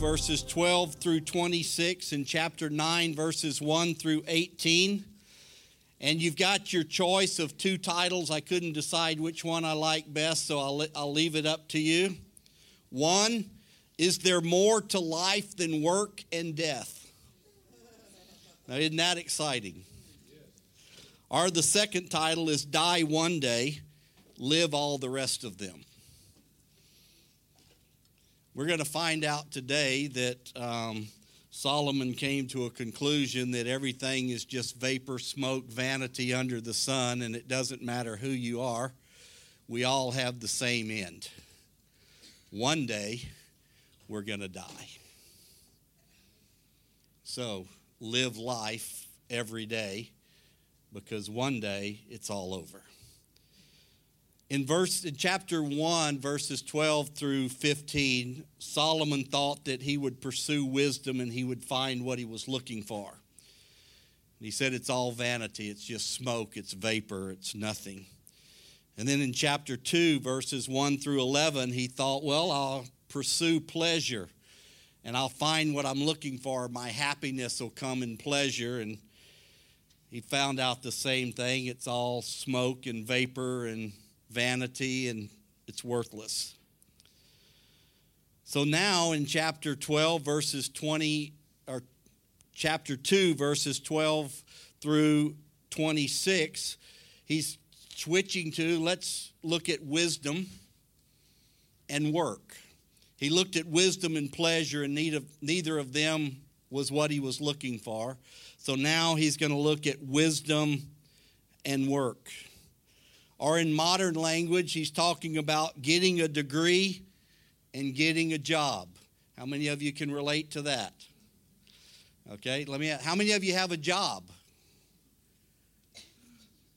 Verses 12 through 26, and chapter 9, verses 1 through 18. And you've got your choice of two titles. I couldn't decide which one I like best, so I'll, I'll leave it up to you. One, is there more to life than work and death? Now, isn't that exciting? Or the second title is Die One Day, Live All the Rest of Them. We're going to find out today that um, Solomon came to a conclusion that everything is just vapor, smoke, vanity under the sun, and it doesn't matter who you are. We all have the same end. One day, we're going to die. So, live life every day because one day it's all over. In verse in chapter 1 verses 12 through 15, Solomon thought that he would pursue wisdom and he would find what he was looking for. He said it's all vanity, it's just smoke, it's vapor, it's nothing. And then in chapter 2 verses 1 through 11, he thought, well, I'll pursue pleasure and I'll find what I'm looking for. My happiness will come in pleasure and he found out the same thing. It's all smoke and vapor and vanity, and it's worthless. So now in chapter 12, verses 20, or chapter 2, verses 12 through 26, he's switching to let's look at wisdom and work. He looked at wisdom and pleasure, and neither of them was what he was looking for. So now he's going to look at wisdom and work. Or in modern language, he's talking about getting a degree and getting a job. How many of you can relate to that? Okay, let me how many of you have a job?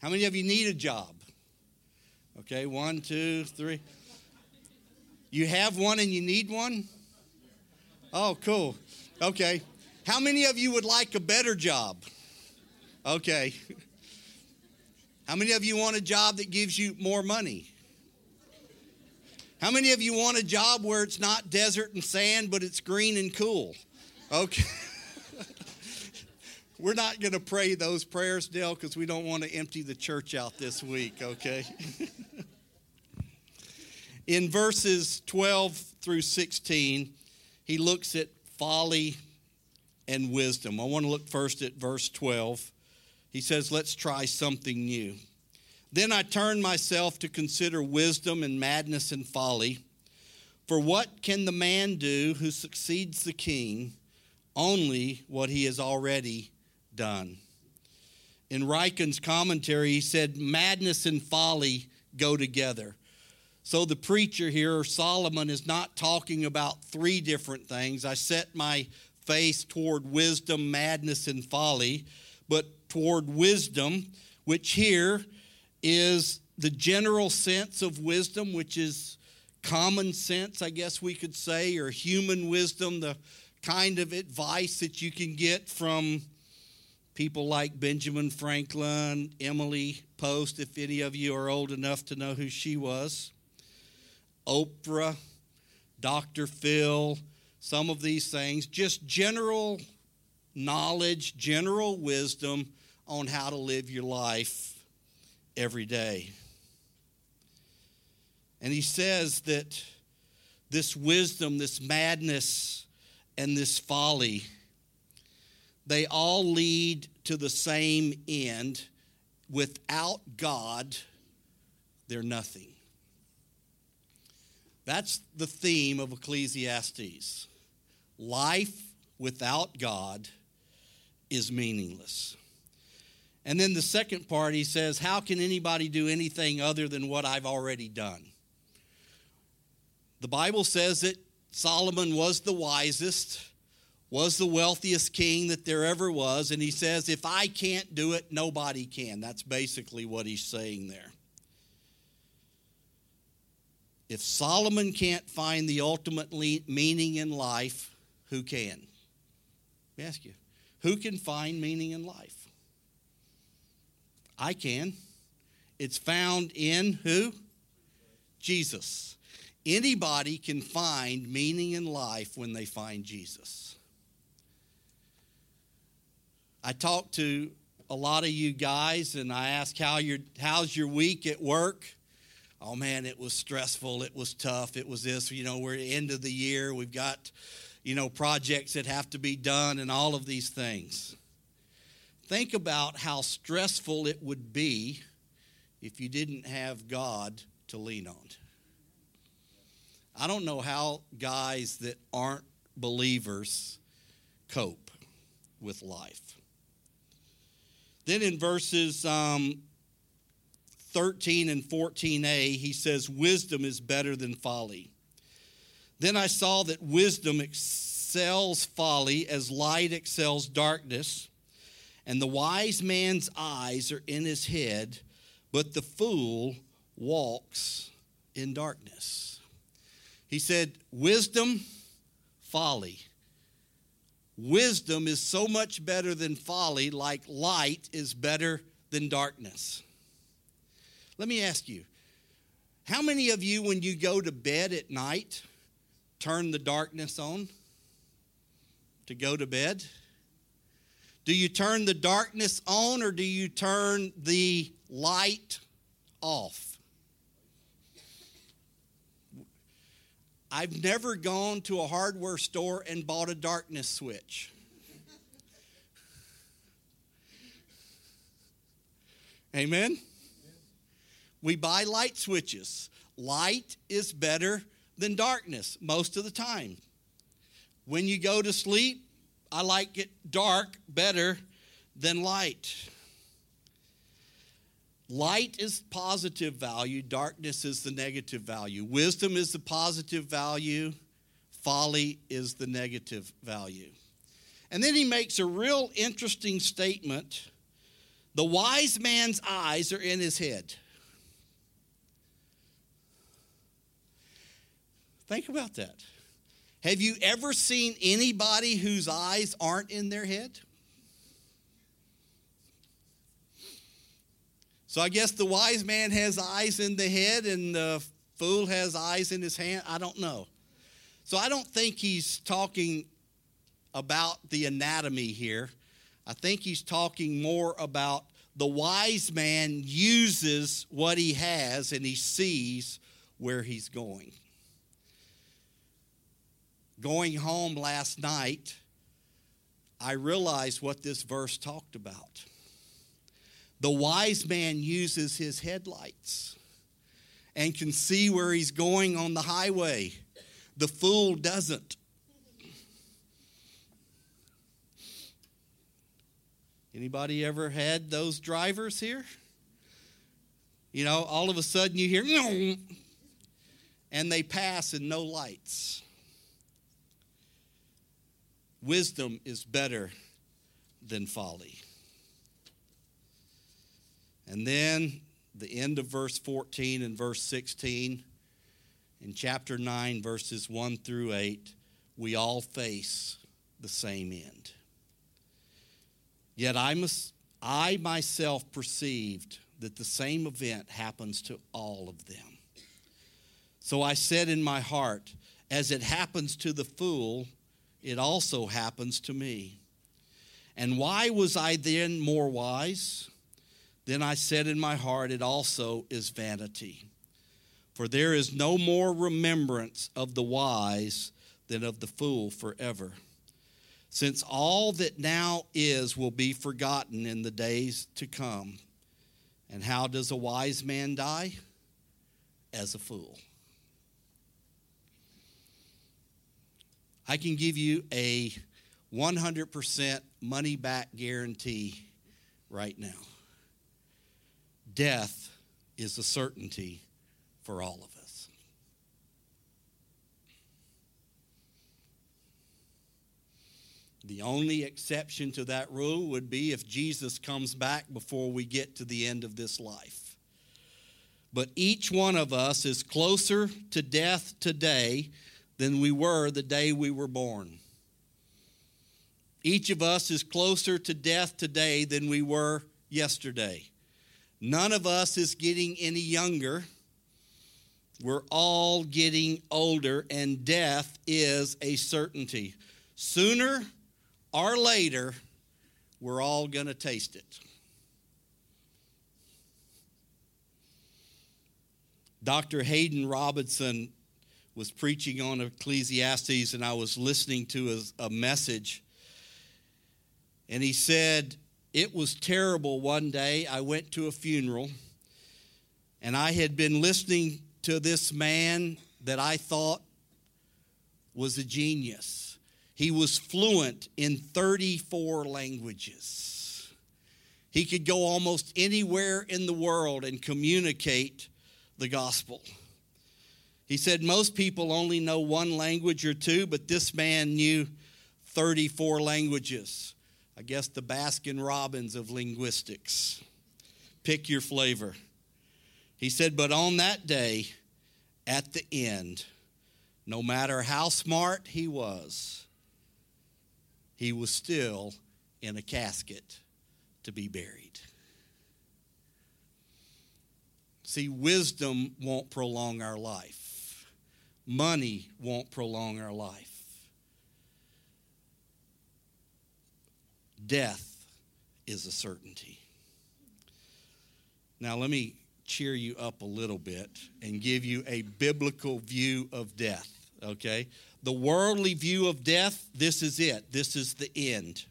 How many of you need a job? Okay, one, two, three. You have one and you need one? Oh, cool. Okay. How many of you would like a better job? Okay. How many of you want a job that gives you more money? How many of you want a job where it's not desert and sand, but it's green and cool? Okay. We're not going to pray those prayers, Dale, because we don't want to empty the church out this week, okay? In verses 12 through 16, he looks at folly and wisdom. I want to look first at verse 12. He says, Let's try something new. Then I turned myself to consider wisdom and madness and folly. For what can the man do who succeeds the king? Only what he has already done. In Ryken's commentary, he said, Madness and folly go together. So the preacher here, Solomon, is not talking about three different things. I set my face toward wisdom, madness, and folly, but toward wisdom, which here is the general sense of wisdom, which is common sense, I guess we could say, or human wisdom, the kind of advice that you can get from people like Benjamin Franklin, Emily Post, if any of you are old enough to know who she was, Oprah, Dr. Phil, some of these things, just general knowledge, general wisdom on how to live your life every day. And he says that this wisdom, this madness, and this folly, they all lead to the same end. Without God, they're nothing. That's the theme of Ecclesiastes. Life without God is meaningless. And then the second part, he says, How can anybody do anything other than what I've already done? The Bible says that Solomon was the wisest, was the wealthiest king that there ever was. And he says, If I can't do it, nobody can. That's basically what he's saying there. If Solomon can't find the ultimate meaning in life, who can? Let me ask you, who can find meaning in life? I can. It's found in who? Jesus. Anybody can find meaning in life when they find Jesus. I talked to a lot of you guys and I asked how your how's your week at work? Oh man, it was stressful, it was tough, it was this, you know, we're at the end of the year, we've got you know projects that have to be done and all of these things. Think about how stressful it would be if you didn't have God to lean on. I don't know how guys that aren't believers cope with life. Then in verses um, 13 and 14a, he says, Wisdom is better than folly. Then I saw that wisdom excels folly as light excels darkness. And the wise man's eyes are in his head, but the fool walks in darkness. He said, Wisdom, folly. Wisdom is so much better than folly, like light is better than darkness. Let me ask you how many of you, when you go to bed at night, turn the darkness on to go to bed? Do you turn the darkness on or do you turn the light off? I've never gone to a hardware store and bought a darkness switch. Amen? We buy light switches. Light is better than darkness most of the time. When you go to sleep, I like it dark better than light. Light is positive value, darkness is the negative value. Wisdom is the positive value, folly is the negative value. And then he makes a real interesting statement. The wise man's eyes are in his head. Think about that. Have you ever seen anybody whose eyes aren't in their head? So I guess the wise man has eyes in the head and the fool has eyes in his hand. I don't know. So I don't think he's talking about the anatomy here. I think he's talking more about the wise man uses what he has and he sees where he's going going home last night, I realized what this verse talked about. The wise man uses his headlights and can see where he's going on the highway. The fool doesn't. Anybody ever had those drivers here? You know, all of a sudden you hear, and they pass and no lights. Wisdom is better than folly. And then the end of verse 14 and verse 16, in chapter 9, verses 1 through 8, we all face the same end. Yet I, must, I myself perceived that the same event happens to all of them. So I said in my heart, as it happens to the fool, it also happens to me. And why was I then more wise? Then I said in my heart, It also is vanity. For there is no more remembrance of the wise than of the fool forever. Since all that now is will be forgotten in the days to come. And how does a wise man die? As a fool. I can give you a 100% money back guarantee right now. Death is a certainty for all of us. The only exception to that rule would be if Jesus comes back before we get to the end of this life. But each one of us is closer to death today than we were the day we were born. Each of us is closer to death today than we were yesterday. None of us is getting any younger. We're all getting older, and death is a certainty. Sooner or later, we're all going to taste it. Dr. Haddon Robinson was preaching on Ecclesiastes, and I was listening to a, message. And he said, It was terrible one day. I went to a funeral, and I had been listening to this man that I thought was a genius. He was fluent in 34 languages. He could go almost anywhere in the world and communicate the gospel. He said most people only know one language or two, but this man knew 34 languages. I guess the Baskin Robbins of linguistics. Pick your flavor. He said, But on that day, at the end, no matter how smart he was, he was still in a casket to be buried. See, wisdom won't prolong our life, money won't prolong our life. Death is a certainty. Now, let me cheer you up a little bit and give you a biblical view of death, okay? The worldly view of death, this is it. This is the end.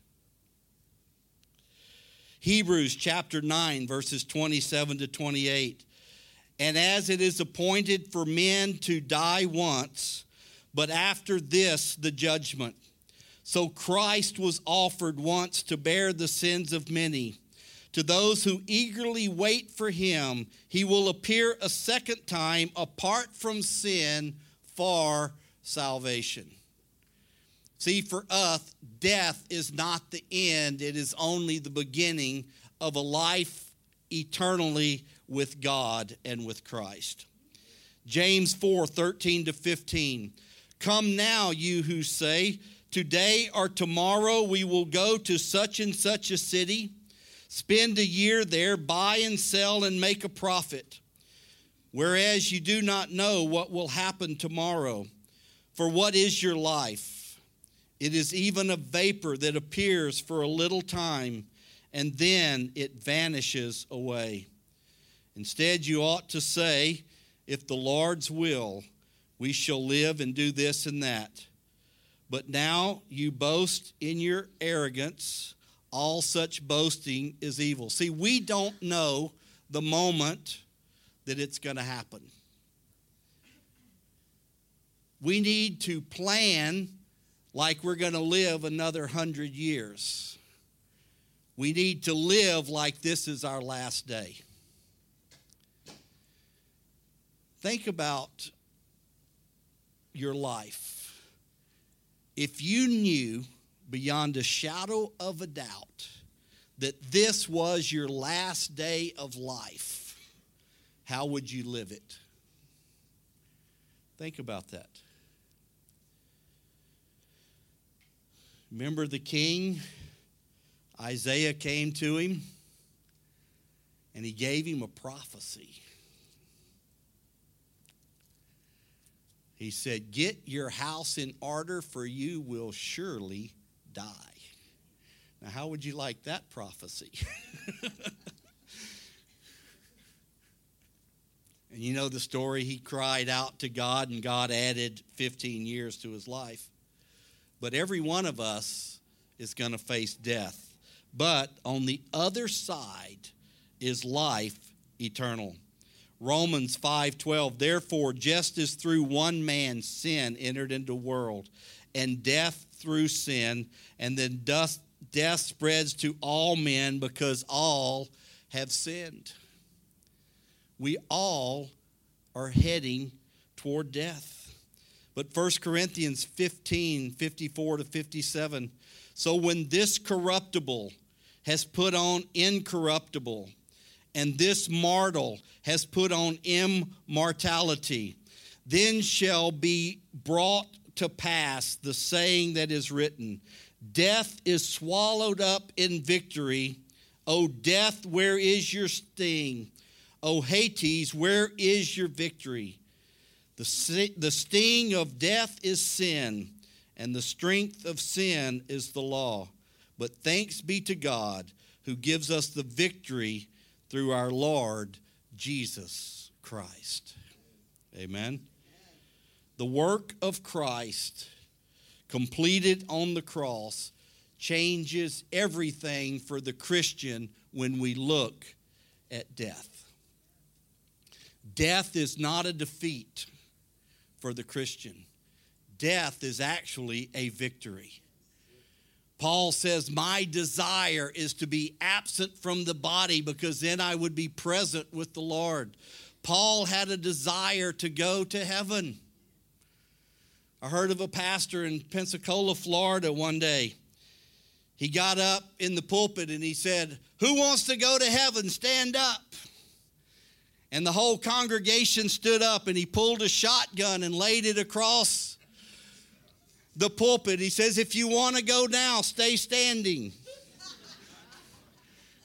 Hebrews chapter 9, verses 27 to 28. And as it is appointed for men to die once, but after this, the judgment. So Christ was offered once to bear the sins of many. To those who eagerly wait for him, he will appear a second time apart from sin for salvation. See, for us, death is not the end, it is only the beginning of a life eternally with God and with Christ. James 4 13 to 15. Come now, you who say, Today or tomorrow we will go to such and such a city, spend a year there, buy and sell, and make a profit. Whereas you do not know what will happen tomorrow. For what is your life? It is even a vapor that appears for a little time and then it vanishes away. Instead, you ought to say, If the Lord's will, we shall live and do this and that. But now you boast in your arrogance. All such boasting is evil. See, we don't know the moment that it's going to happen. We need to plan like we're going to live another hundred years. We need to live like this is our last day. Think about your life if you knew beyond a shadow of a doubt that this was your last day of life, how would you live it? Think about that. Remember the king? Isaiah came to him and he gave him a prophecy. He said, Get your house in order, for you will surely die. Now, how would you like that prophecy? and you know the story. He cried out to God, and God added 15 years to his life. But every one of us is going to face death. But on the other side is life eternal. Romans 5:12 Therefore just as through one man sin entered into the world and death through sin, and then death, death spreads to all men because all have sinned. We all are heading toward death. But 1 Corinthians 15 54 to 57 so when this corruptible has put on incorruptible, and this mortal has put on immortality, then shall be brought to pass the saying that is written Death is swallowed up in victory. O death, where is your sting? O Hades, where is your victory? The, the sting of death is sin, and the strength of sin is the law. But thanks be to God who gives us the victory through our Lord Jesus Christ. Amen. The work of Christ completed on the cross changes everything for the Christian when we look at death. Death is not a defeat for the Christian, death is actually a victory. Paul says, My desire is to be absent from the body because then I would be present with the Lord. Paul had a desire to go to heaven. I heard of a pastor in Pensacola, Florida one day. He got up in the pulpit and he said, Who wants to go to heaven? Stand up. And the whole congregation stood up and he pulled a shotgun and laid it across the pulpit. He says, If you want to go now, stay standing.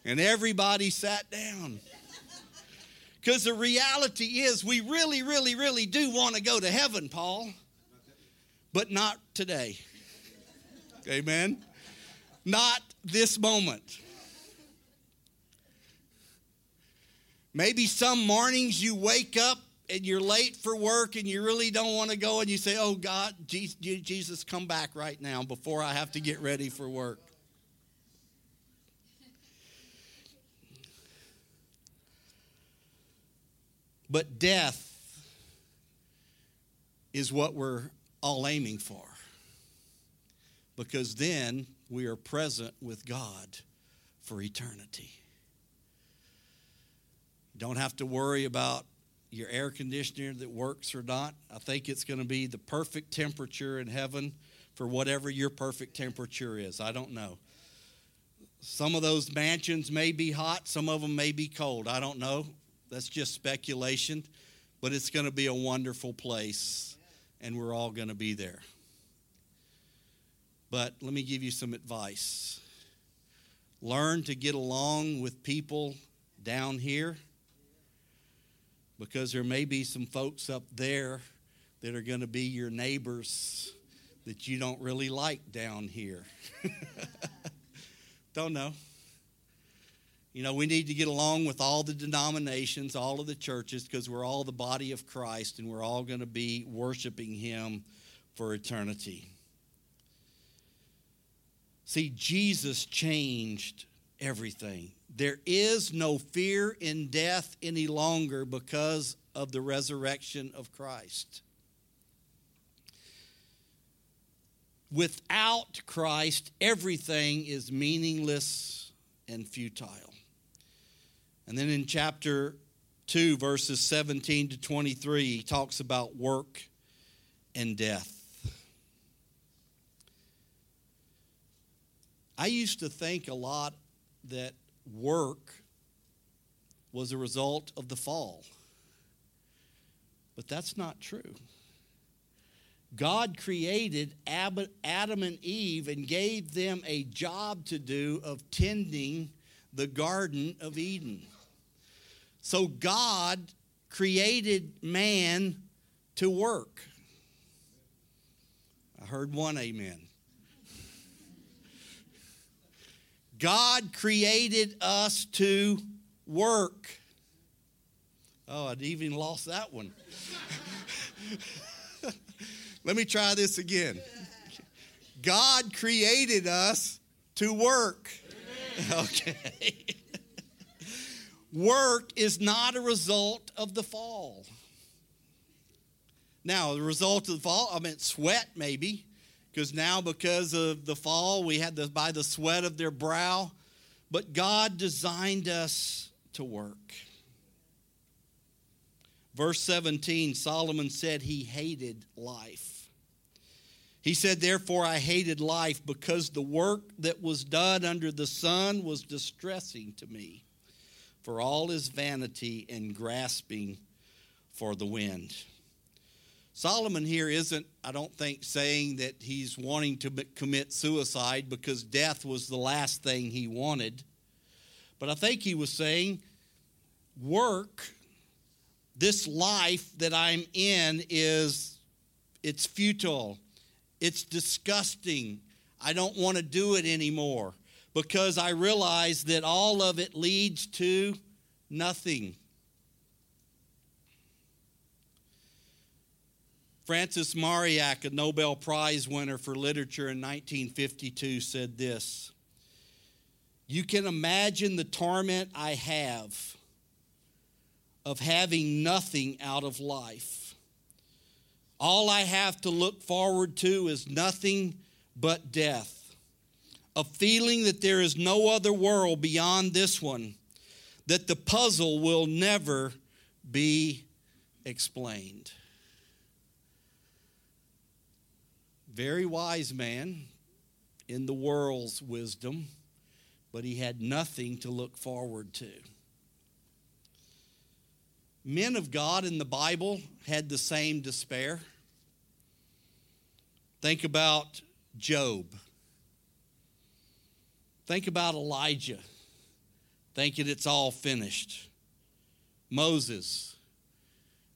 And everybody sat down. Because the reality is, we really, really, really do want to go to heaven, Paul, but not today. Amen? Not this moment. Maybe some mornings you wake up and you're late for work and you really don't want to go and you say, Oh God, Jesus, come back right now before I have to get ready for work. But death is what we're all aiming for. Because then we are present with God for eternity. Don't have to worry about your air conditioner that works or not. I think it's going to be the perfect temperature in heaven for whatever your perfect temperature is. I don't know. Some of those mansions may be hot, some of them may be cold. I don't know. That's just speculation, but it's going to be a wonderful place, and we're all going to be there. But let me give you some advice learn to get along with people down here because there may be some folks up there that are going to be your neighbors that you don't really like down here. don't know. You know, we need to get along with all the denominations, all of the churches, because we're all the body of Christ and we're all going to be worshiping Him for eternity. See, Jesus changed everything. There is no fear in death any longer because of the resurrection of Christ. Without Christ, everything is meaningless and futile. And then in chapter 2, verses 17 to 23, he talks about work and death. I used to think a lot that work was a result of the fall. But that's not true. God created Adam and Eve and gave them a job to do of tending the Garden of Eden. So God created man to work. I heard one amen. God created us to work. Oh, I'd even lost that one. Let me try this again. God created us to work. Okay. work is not a result of the fall. Now, the result of the fall, I mean, sweat maybe, because now, because of the fall, we had to by the sweat of their brow. But God designed us to work. Verse 17, Solomon said he hated life. He said, Therefore, I hated life because the work that was done under the sun was distressing to me, for all is vanity and grasping for the wind. Solomon here isn't, I don't think, saying that he's wanting to commit suicide because death was the last thing he wanted. But I think he was saying, work this life that I'm in is it's futile. It's disgusting. I don't want to do it anymore because I realize that all of it leads to nothing. Francis Mauriac, a Nobel Prize winner for literature in 1952, said this You can imagine the torment I have of having nothing out of life. All I have to look forward to is nothing but death. A feeling that there is no other world beyond this one, that the puzzle will never be explained. Very wise man in the world's wisdom, but he had nothing to look forward to men of God in the Bible had the same despair. Think about Job. Think about Elijah, thinking it's all finished. Moses,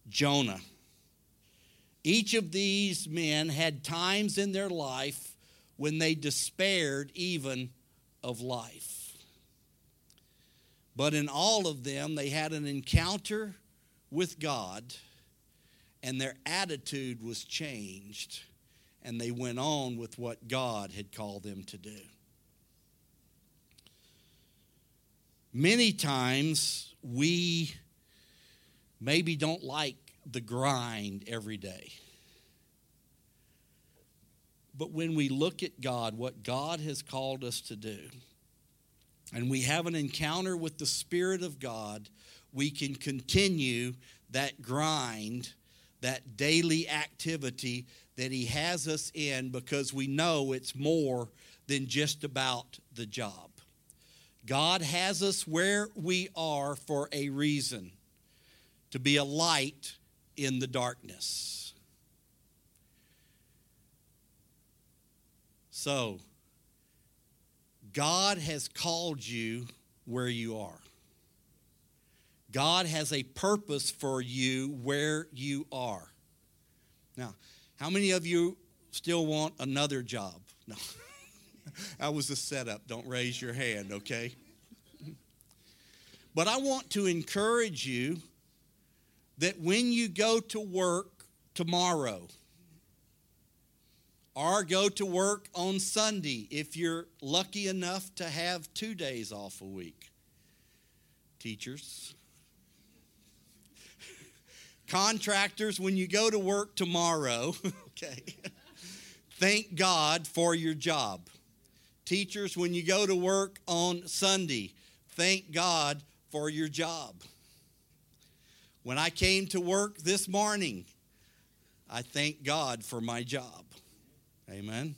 Jonah. Each of these men had times in their life when they despaired even of life. But in all of them, they had an encounter with God, and their attitude was changed, and they went on with what God had called them to do. Many times we maybe don't like the grind every day. But when we look at God, what God has called us to do, and we have an encounter with the Spirit of God, we can continue that grind, that daily activity that He has us in because we know it's more than just about the job. God has us where we are for a reason to be a light in the darkness. So, God has called you where you are. God has a purpose for you where you are. Now, how many of you still want another job? No. that was a setup. Don't raise your hand, okay? But I want to encourage you that when you go to work tomorrow, or go to work on Sunday if you're lucky enough to have two days off a week. Teachers, Contractors, when you go to work tomorrow, okay, thank God for your job. Teachers, when you go to work on Sunday, thank God for your job. When I came to work this morning, I thank God for my job. Amen.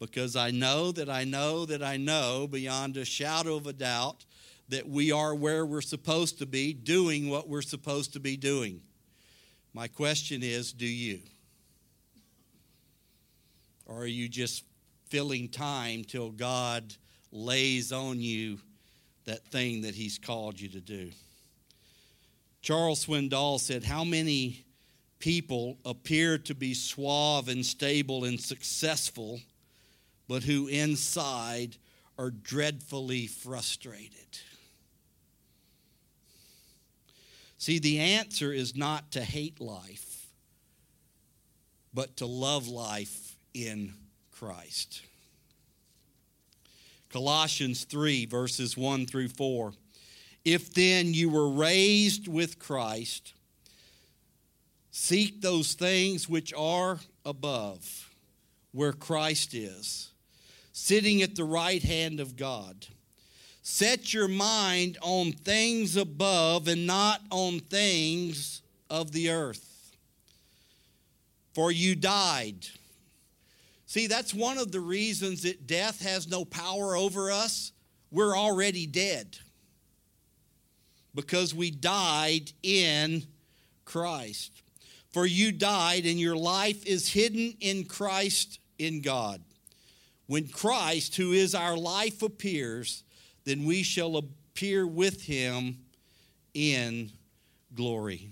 Because I know that I know that I know beyond a shadow of a doubt that we are where we're supposed to be, doing what we're supposed to be doing. My question is do you? Or are you just filling time till God lays on you that thing that He's called you to do? Charles Swindoll said, How many people appear to be suave and stable and successful, but who inside are dreadfully frustrated? See, the answer is not to hate life, but to love life in Christ. Colossians 3, verses 1 through 4. If then you were raised with Christ, seek those things which are above, where Christ is, sitting at the right hand of God. Set your mind on things above and not on things of the earth. For you died. See, that's one of the reasons that death has no power over us. We're already dead because we died in Christ. For you died, and your life is hidden in Christ in God. When Christ, who is our life, appears, then we shall appear with him in glory.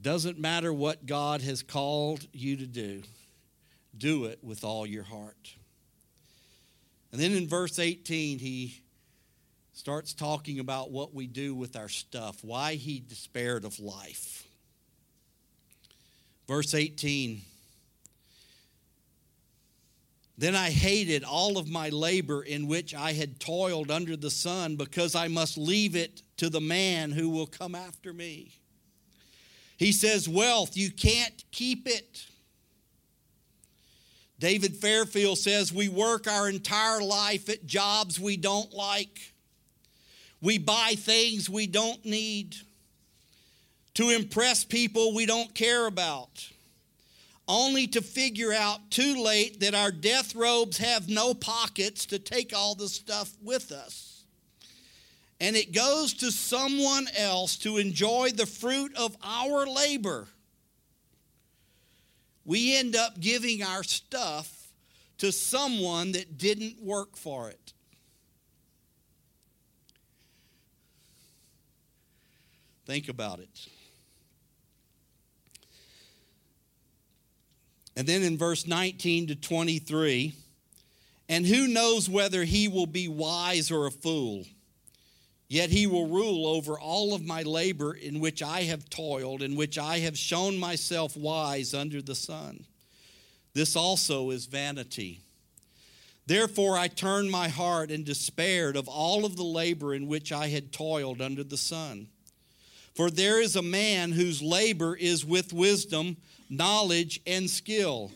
Doesn't matter what God has called you to do, do it with all your heart. And then in verse 18, he starts talking about what we do with our stuff, why he despaired of life. Verse 18 Then I hated all of my labor in which I had toiled under the sun, because I must leave it to the man who will come after me. He says, Wealth, you can't keep it. David Fairfield says, We work our entire life at jobs we don't like. We buy things we don't need to impress people we don't care about, only to figure out too late that our death robes have no pockets to take all the stuff with us. And it goes to someone else to enjoy the fruit of our labor. We end up giving our stuff to someone that didn't work for it. Think about it. And then in verse 19 to 23, and who knows whether he will be wise or a fool? Yet he will rule over all of my labor in which I have toiled, in which I have shown myself wise under the sun. This also is vanity. Therefore I turned my heart and despaired of all of the labor in which I had toiled under the sun. For there is a man whose labor is with wisdom, knowledge, and skill.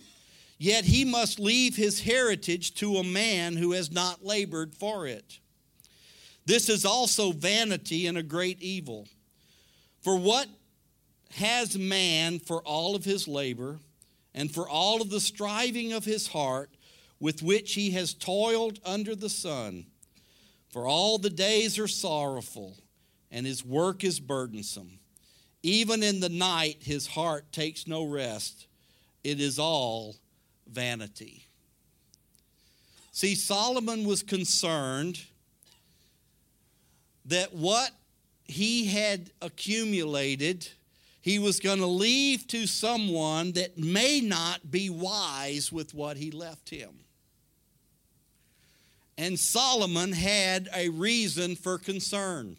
Yet he must leave his heritage to a man who has not labored for it. This is also vanity and a great evil. For what has man for all of his labor and for all of the striving of his heart with which he has toiled under the sun? For all the days are sorrowful and his work is burdensome. Even in the night, his heart takes no rest. It is all vanity. See, Solomon was concerned that what he had accumulated, he was going to leave to someone that may not be wise with what he left him. And Solomon had a reason for concern.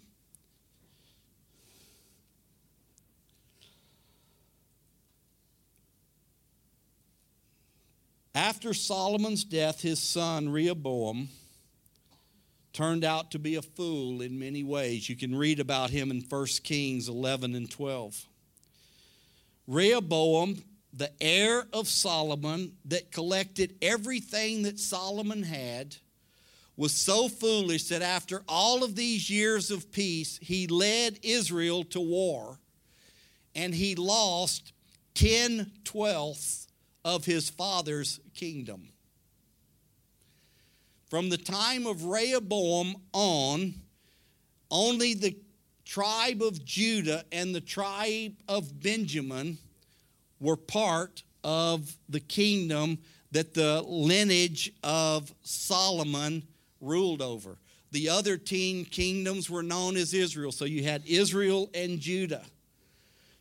After Solomon's death, his son Rehoboam turned out to be a fool in many ways. You can read about him in 1 Kings 11 and 12. Rehoboam, the heir of Solomon, that collected everything that Solomon had, was so foolish that after all of these years of peace, he led Israel to war and he lost 10 twelfths of his father's kingdom. From the time of Rehoboam on, only the tribe of Judah and the tribe of Benjamin were part of the kingdom that the lineage of Solomon ruled over. The other 10 kingdoms were known as Israel. So you had Israel and Judah.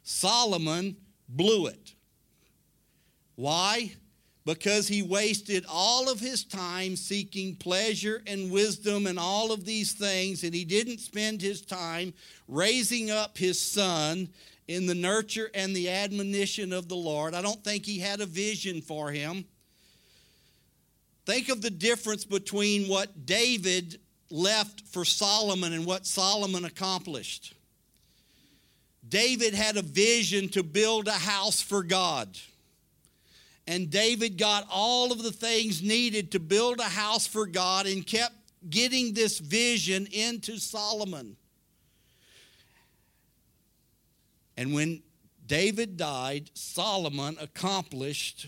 Solomon blew it. Why? Because he wasted all of his time seeking pleasure and wisdom and all of these things, and he didn't spend his time raising up his son in the nurture and the admonition of the Lord. I don't think he had a vision for him. Think of the difference between what David left for Solomon and what Solomon accomplished. David had a vision to build a house for God. And David got all of the things needed to build a house for God and kept getting this vision into Solomon. And when David died, Solomon accomplished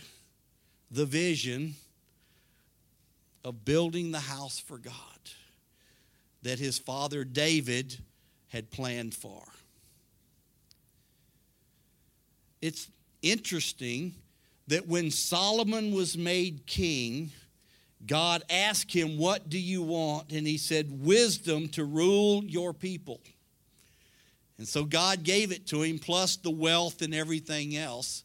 the vision of building the house for God that his father David had planned for. It's interesting that when Solomon was made king, God asked him, What do you want? And he said, Wisdom to rule your people. And so God gave it to him, plus the wealth and everything else.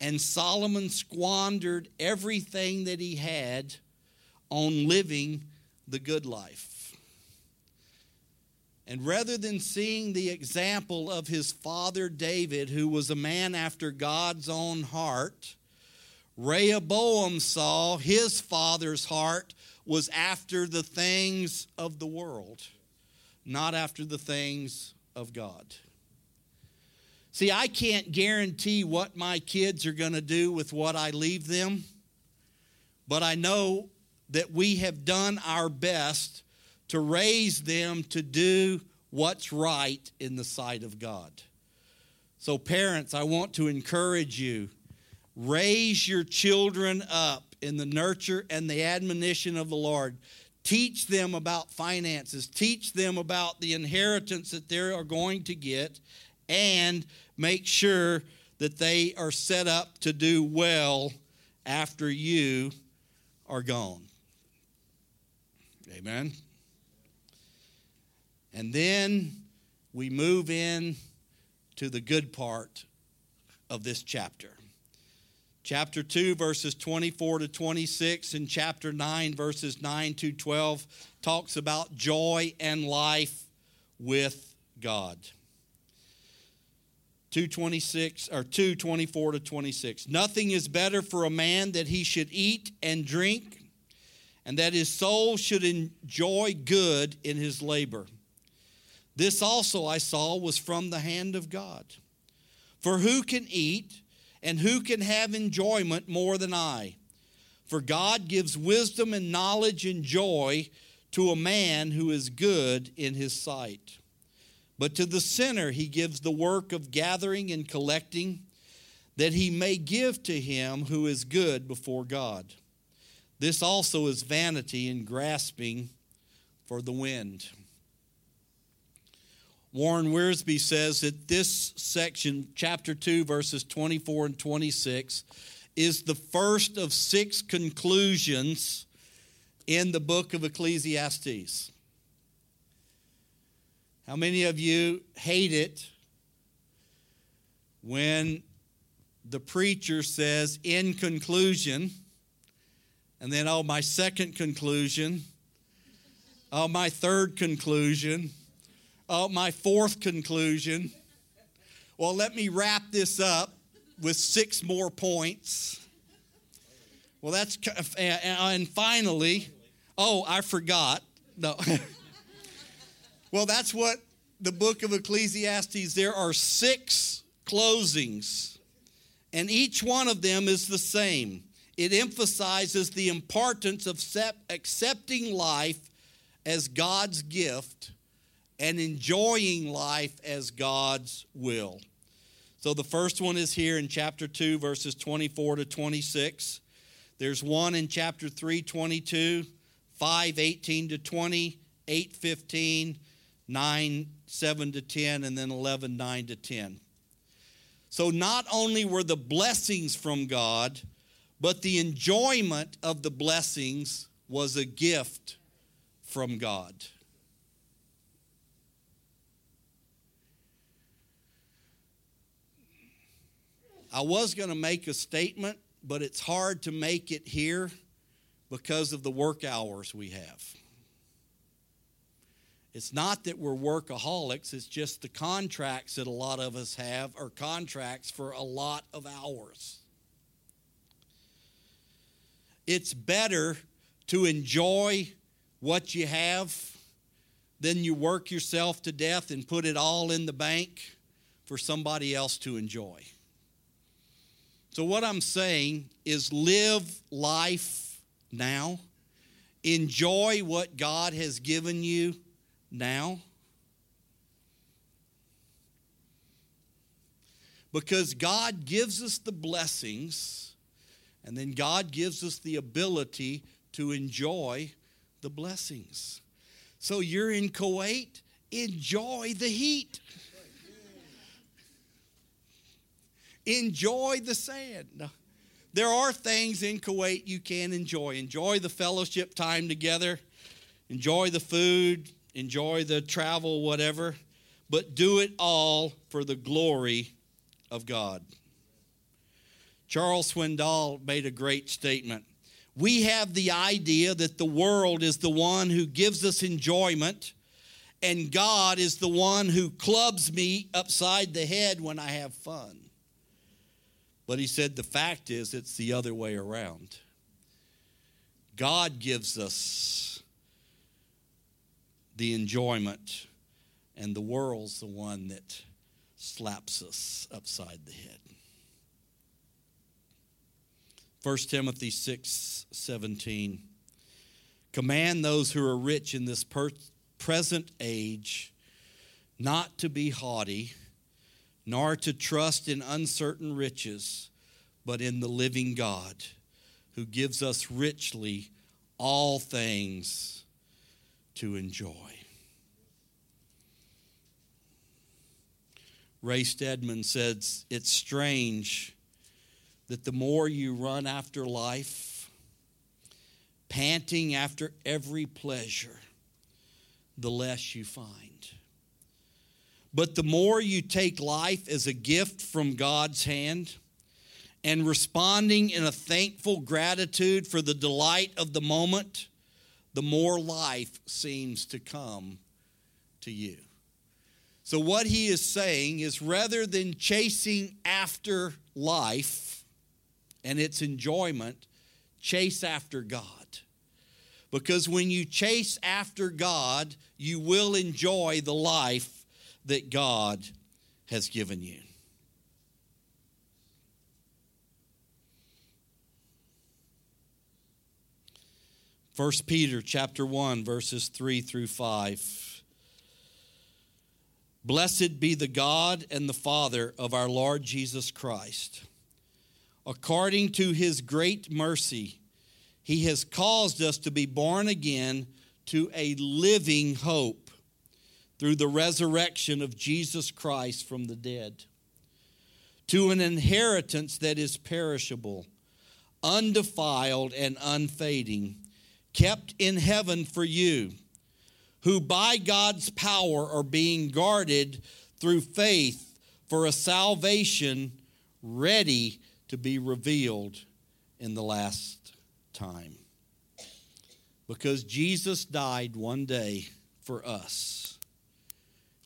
And Solomon squandered everything that he had on living the good life. And rather than seeing the example of his father David, who was a man after God's own heart, Rehoboam saw his father's heart was after the things of the world, not after the things of God. See, I can't guarantee what my kids are going to do with what I leave them, but I know that we have done our best to raise them to do what's right in the sight of God. So, parents, I want to encourage you raise your children up in the nurture and the admonition of the Lord. Teach them about finances. Teach them about the inheritance that they are going to get and make sure that they are set up to do well after you are gone. Amen. And then we move in to the good part of this chapter. Chapter 2, verses 24 to 26, and chapter 9, verses 9 to 12, talks about joy and life with God. 226 or 224 to 26 nothing is better for a man that he should eat and drink and that his soul should enjoy good in his labor. This also i saw was from the hand of god. For who can eat and who can have enjoyment more than I? For God gives wisdom and knowledge and joy to a man who is good in his sight. But to the sinner he gives the work of gathering and collecting, that he may give to him who is good before God. This also is vanity and grasping for the wind. Warren Wiersbe says that this section, chapter 2, verses 24 and 26, is the first of six conclusions in the book of Ecclesiastes. How many of you hate it when the preacher says, in conclusion, and then, oh, my second conclusion, oh, my third conclusion, Oh, my fourth conclusion. Well, let me wrap this up with six more points. Well, that's, and finally, oh, I forgot. No. well, that's what the book of Ecclesiastes, there are six closings, and each one of them is the same. It emphasizes the importance of accepting life as God's gift and enjoying life as God's will. So the first one is here in chapter 2, verses 24 to 26. There's one in chapter 3, 22, 5, 18 to 20, 8, 15, 9, 7 to 10, and then 11, 9 to 10. So not only were the blessings from God, but the enjoyment of the blessings was a gift from God. I was going to make a statement, but it's hard to make it here because of the work hours we have. It's not that we're workaholics, it's just the contracts that a lot of us have are contracts for a lot of hours. It's better to enjoy what you have than you work yourself to death and put it all in the bank for somebody else to enjoy. So, what I'm saying is live life now, enjoy what God has given you now. Because God gives us the blessings, and then God gives us the ability to enjoy the blessings. So you're in Kuwait, enjoy the heat. Enjoy the sand. There are things in Kuwait you can enjoy. Enjoy the fellowship time together, enjoy the food, enjoy the travel, whatever, but do it all for the glory of God. Charles Swindoll made a great statement. We have the idea that the world is the one who gives us enjoyment, and God is the one who clubs me upside the head when I have fun. But he said the fact is, it's the other way around. God gives us the enjoyment, and the world's the one that slaps us upside the head. 1 Timothy 6 17. Command those who are rich in this per- present age not to be haughty, nor to trust in uncertain riches, but in the living God, who gives us richly all things to enjoy. Ray Stedman says, It's strange that the more you run after life, panting after every pleasure, the less you find. But the more you take life as a gift from God's hand and responding in a thankful gratitude for the delight of the moment, the more life seems to come to you. So, what he is saying is rather than chasing after life and its enjoyment, chase after God. Because when you chase after God, you will enjoy the life that God has given you. First Peter chapter 1 verses 3 through 5. Blessed be the God and the Father of our Lord Jesus Christ. According to his great mercy, he has caused us to be born again to a living hope through the resurrection of Jesus Christ from the dead, to an inheritance that is perishable, undefiled, and unfading, kept in heaven for you, who by God's power are being guarded through faith for a salvation ready to be revealed in the last time. Because Jesus died one day for us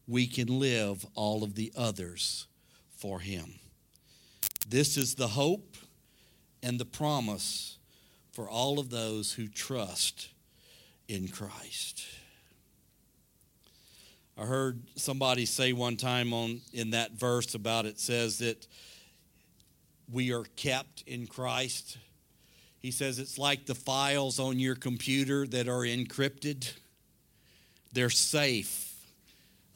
we can live all of the others for Him. This is the hope and the promise for all of those who trust in Christ. I heard somebody say one time on in that verse about it says that we are kept in Christ. He says it's like the files on your computer that are encrypted. They're safe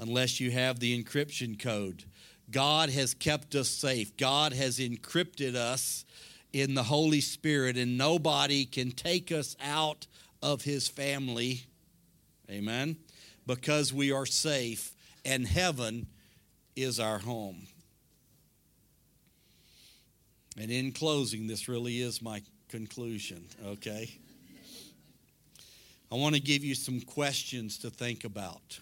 unless you have the encryption code. God has kept us safe. God has encrypted us in the Holy Spirit, and nobody can take us out of His family. Amen. Because we are safe, and heaven is our home. And in closing, this really is my conclusion, okay? I want to give you some questions to think about.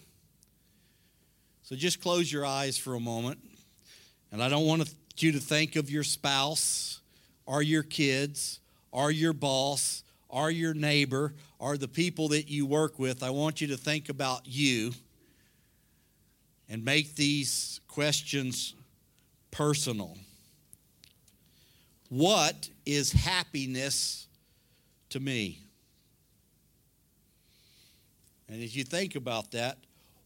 So just close your eyes for a moment. And I don't want you to think of your spouse or your kids or your boss or your neighbor or the people that you work with. I want you to think about you and make these questions personal. What is happiness to me? And as you think about that,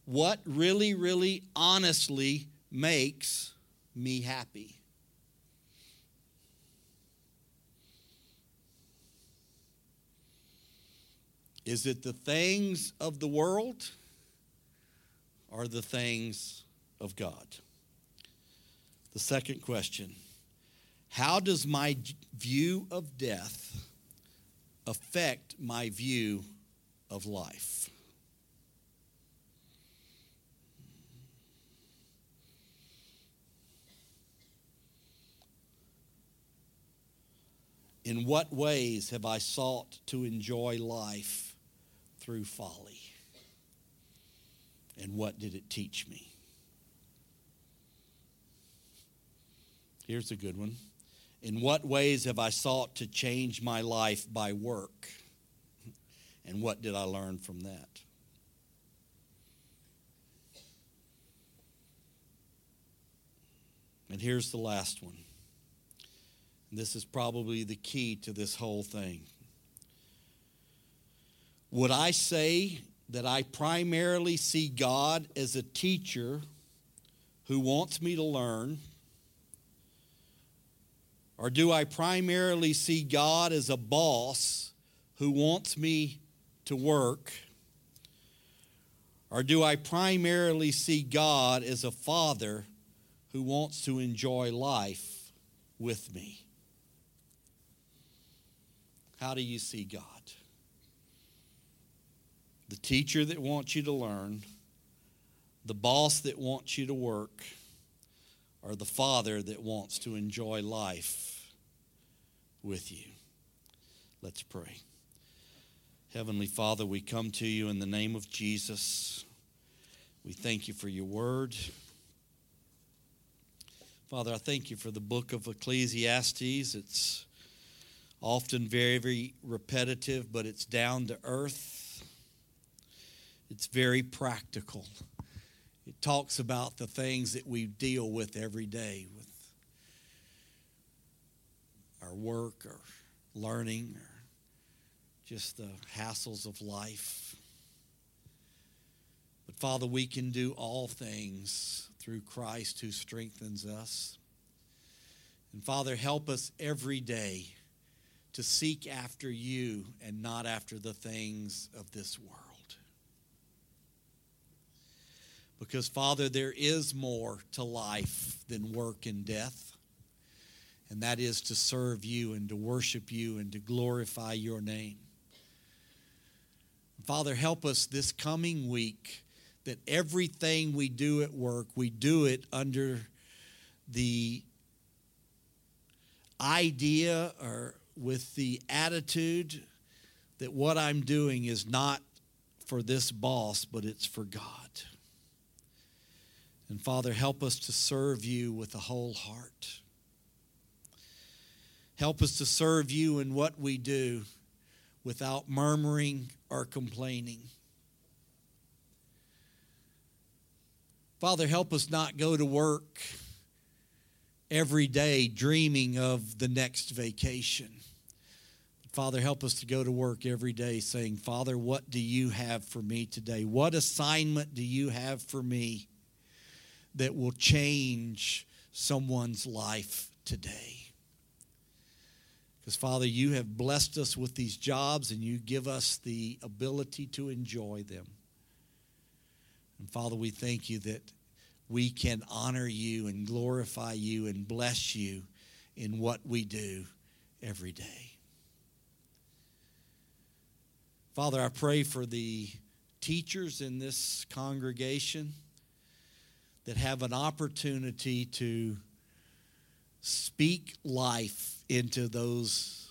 what really, really honestly makes me happy? Is it the things of the world or the things of God? The second question How does my view of death affect my view of life? In what ways have I sought to enjoy life through folly. And what did it teach me? Here's a good one. In what ways have I sought to change my life by work? And what did I learn from that? And here's the last one. This is probably the key to this whole thing. Would I say that I primarily see God as a teacher who wants me to learn? Or do I primarily see God as a boss who wants me to work? Or do I primarily see God as a father who wants to enjoy life with me? How do you see God? the teacher that wants you to learn, the boss that wants you to work, or the father that wants to enjoy life with you. Let's pray. Heavenly Father, we come to you in the name of Jesus. We thank you for your word. Father, I thank you for the book of Ecclesiastes. It's often very, very repetitive, but it's down to earth. It's very practical. It talks about the things that we deal with every day with our work or learning or just the hassles of life. But Father, we can do all things through Christ who strengthens us. And Father, help us every day to seek after you and not after the things of this world. Because, Father, there is more to life than work and death, and that is to serve you and to worship you and to glorify your name. Father, help us this coming week that everything we do at work, we do it under the idea or with the attitude that what I'm doing is not for this boss, but it's for God. And Father, help us to serve you with a whole heart. Help us to serve you in what we do without murmuring or complaining. Father, help us not go to work every day dreaming of the next vacation. Father, help us to go to work every day saying, Father, what do you have for me today? What assignment do you have for me? that will change someone's life today. Because, Father, you have blessed us with these jobs and you give us the ability to enjoy them. And, Father, we thank you that we can honor you and glorify you and bless you in what we do every day. Father, I pray for the teachers in this congregation that have an opportunity to speak life into those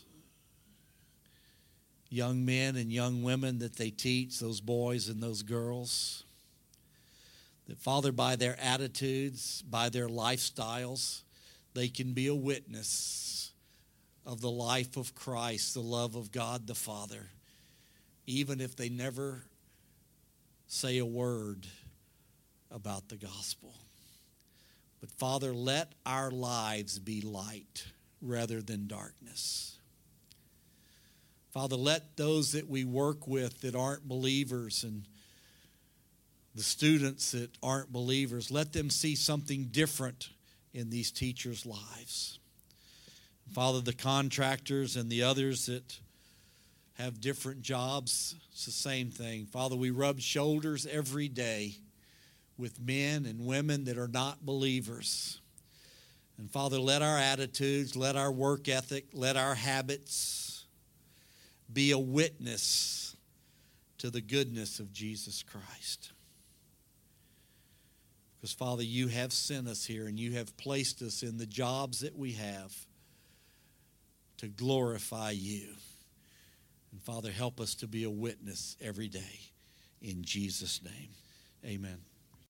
young men and young women that they teach, those boys and those girls. That, Father, by their attitudes, by their lifestyles, they can be a witness of the life of Christ, the love of God the Father, even if they never say a word about the gospel. But Father, let our lives be light rather than darkness. Father, let those that we work with that aren't believers and the students that aren't believers, let them see something different in these teachers' lives. Father, the contractors and the others that have different jobs, it's the same thing. Father, we rub shoulders every day with men and women that are not believers. And Father, let our attitudes, let our work ethic, let our habits be a witness to the goodness of Jesus Christ. Because, Father, you have sent us here and you have placed us in the jobs that we have to glorify you. And, Father, help us to be a witness every day. In Jesus' name, amen.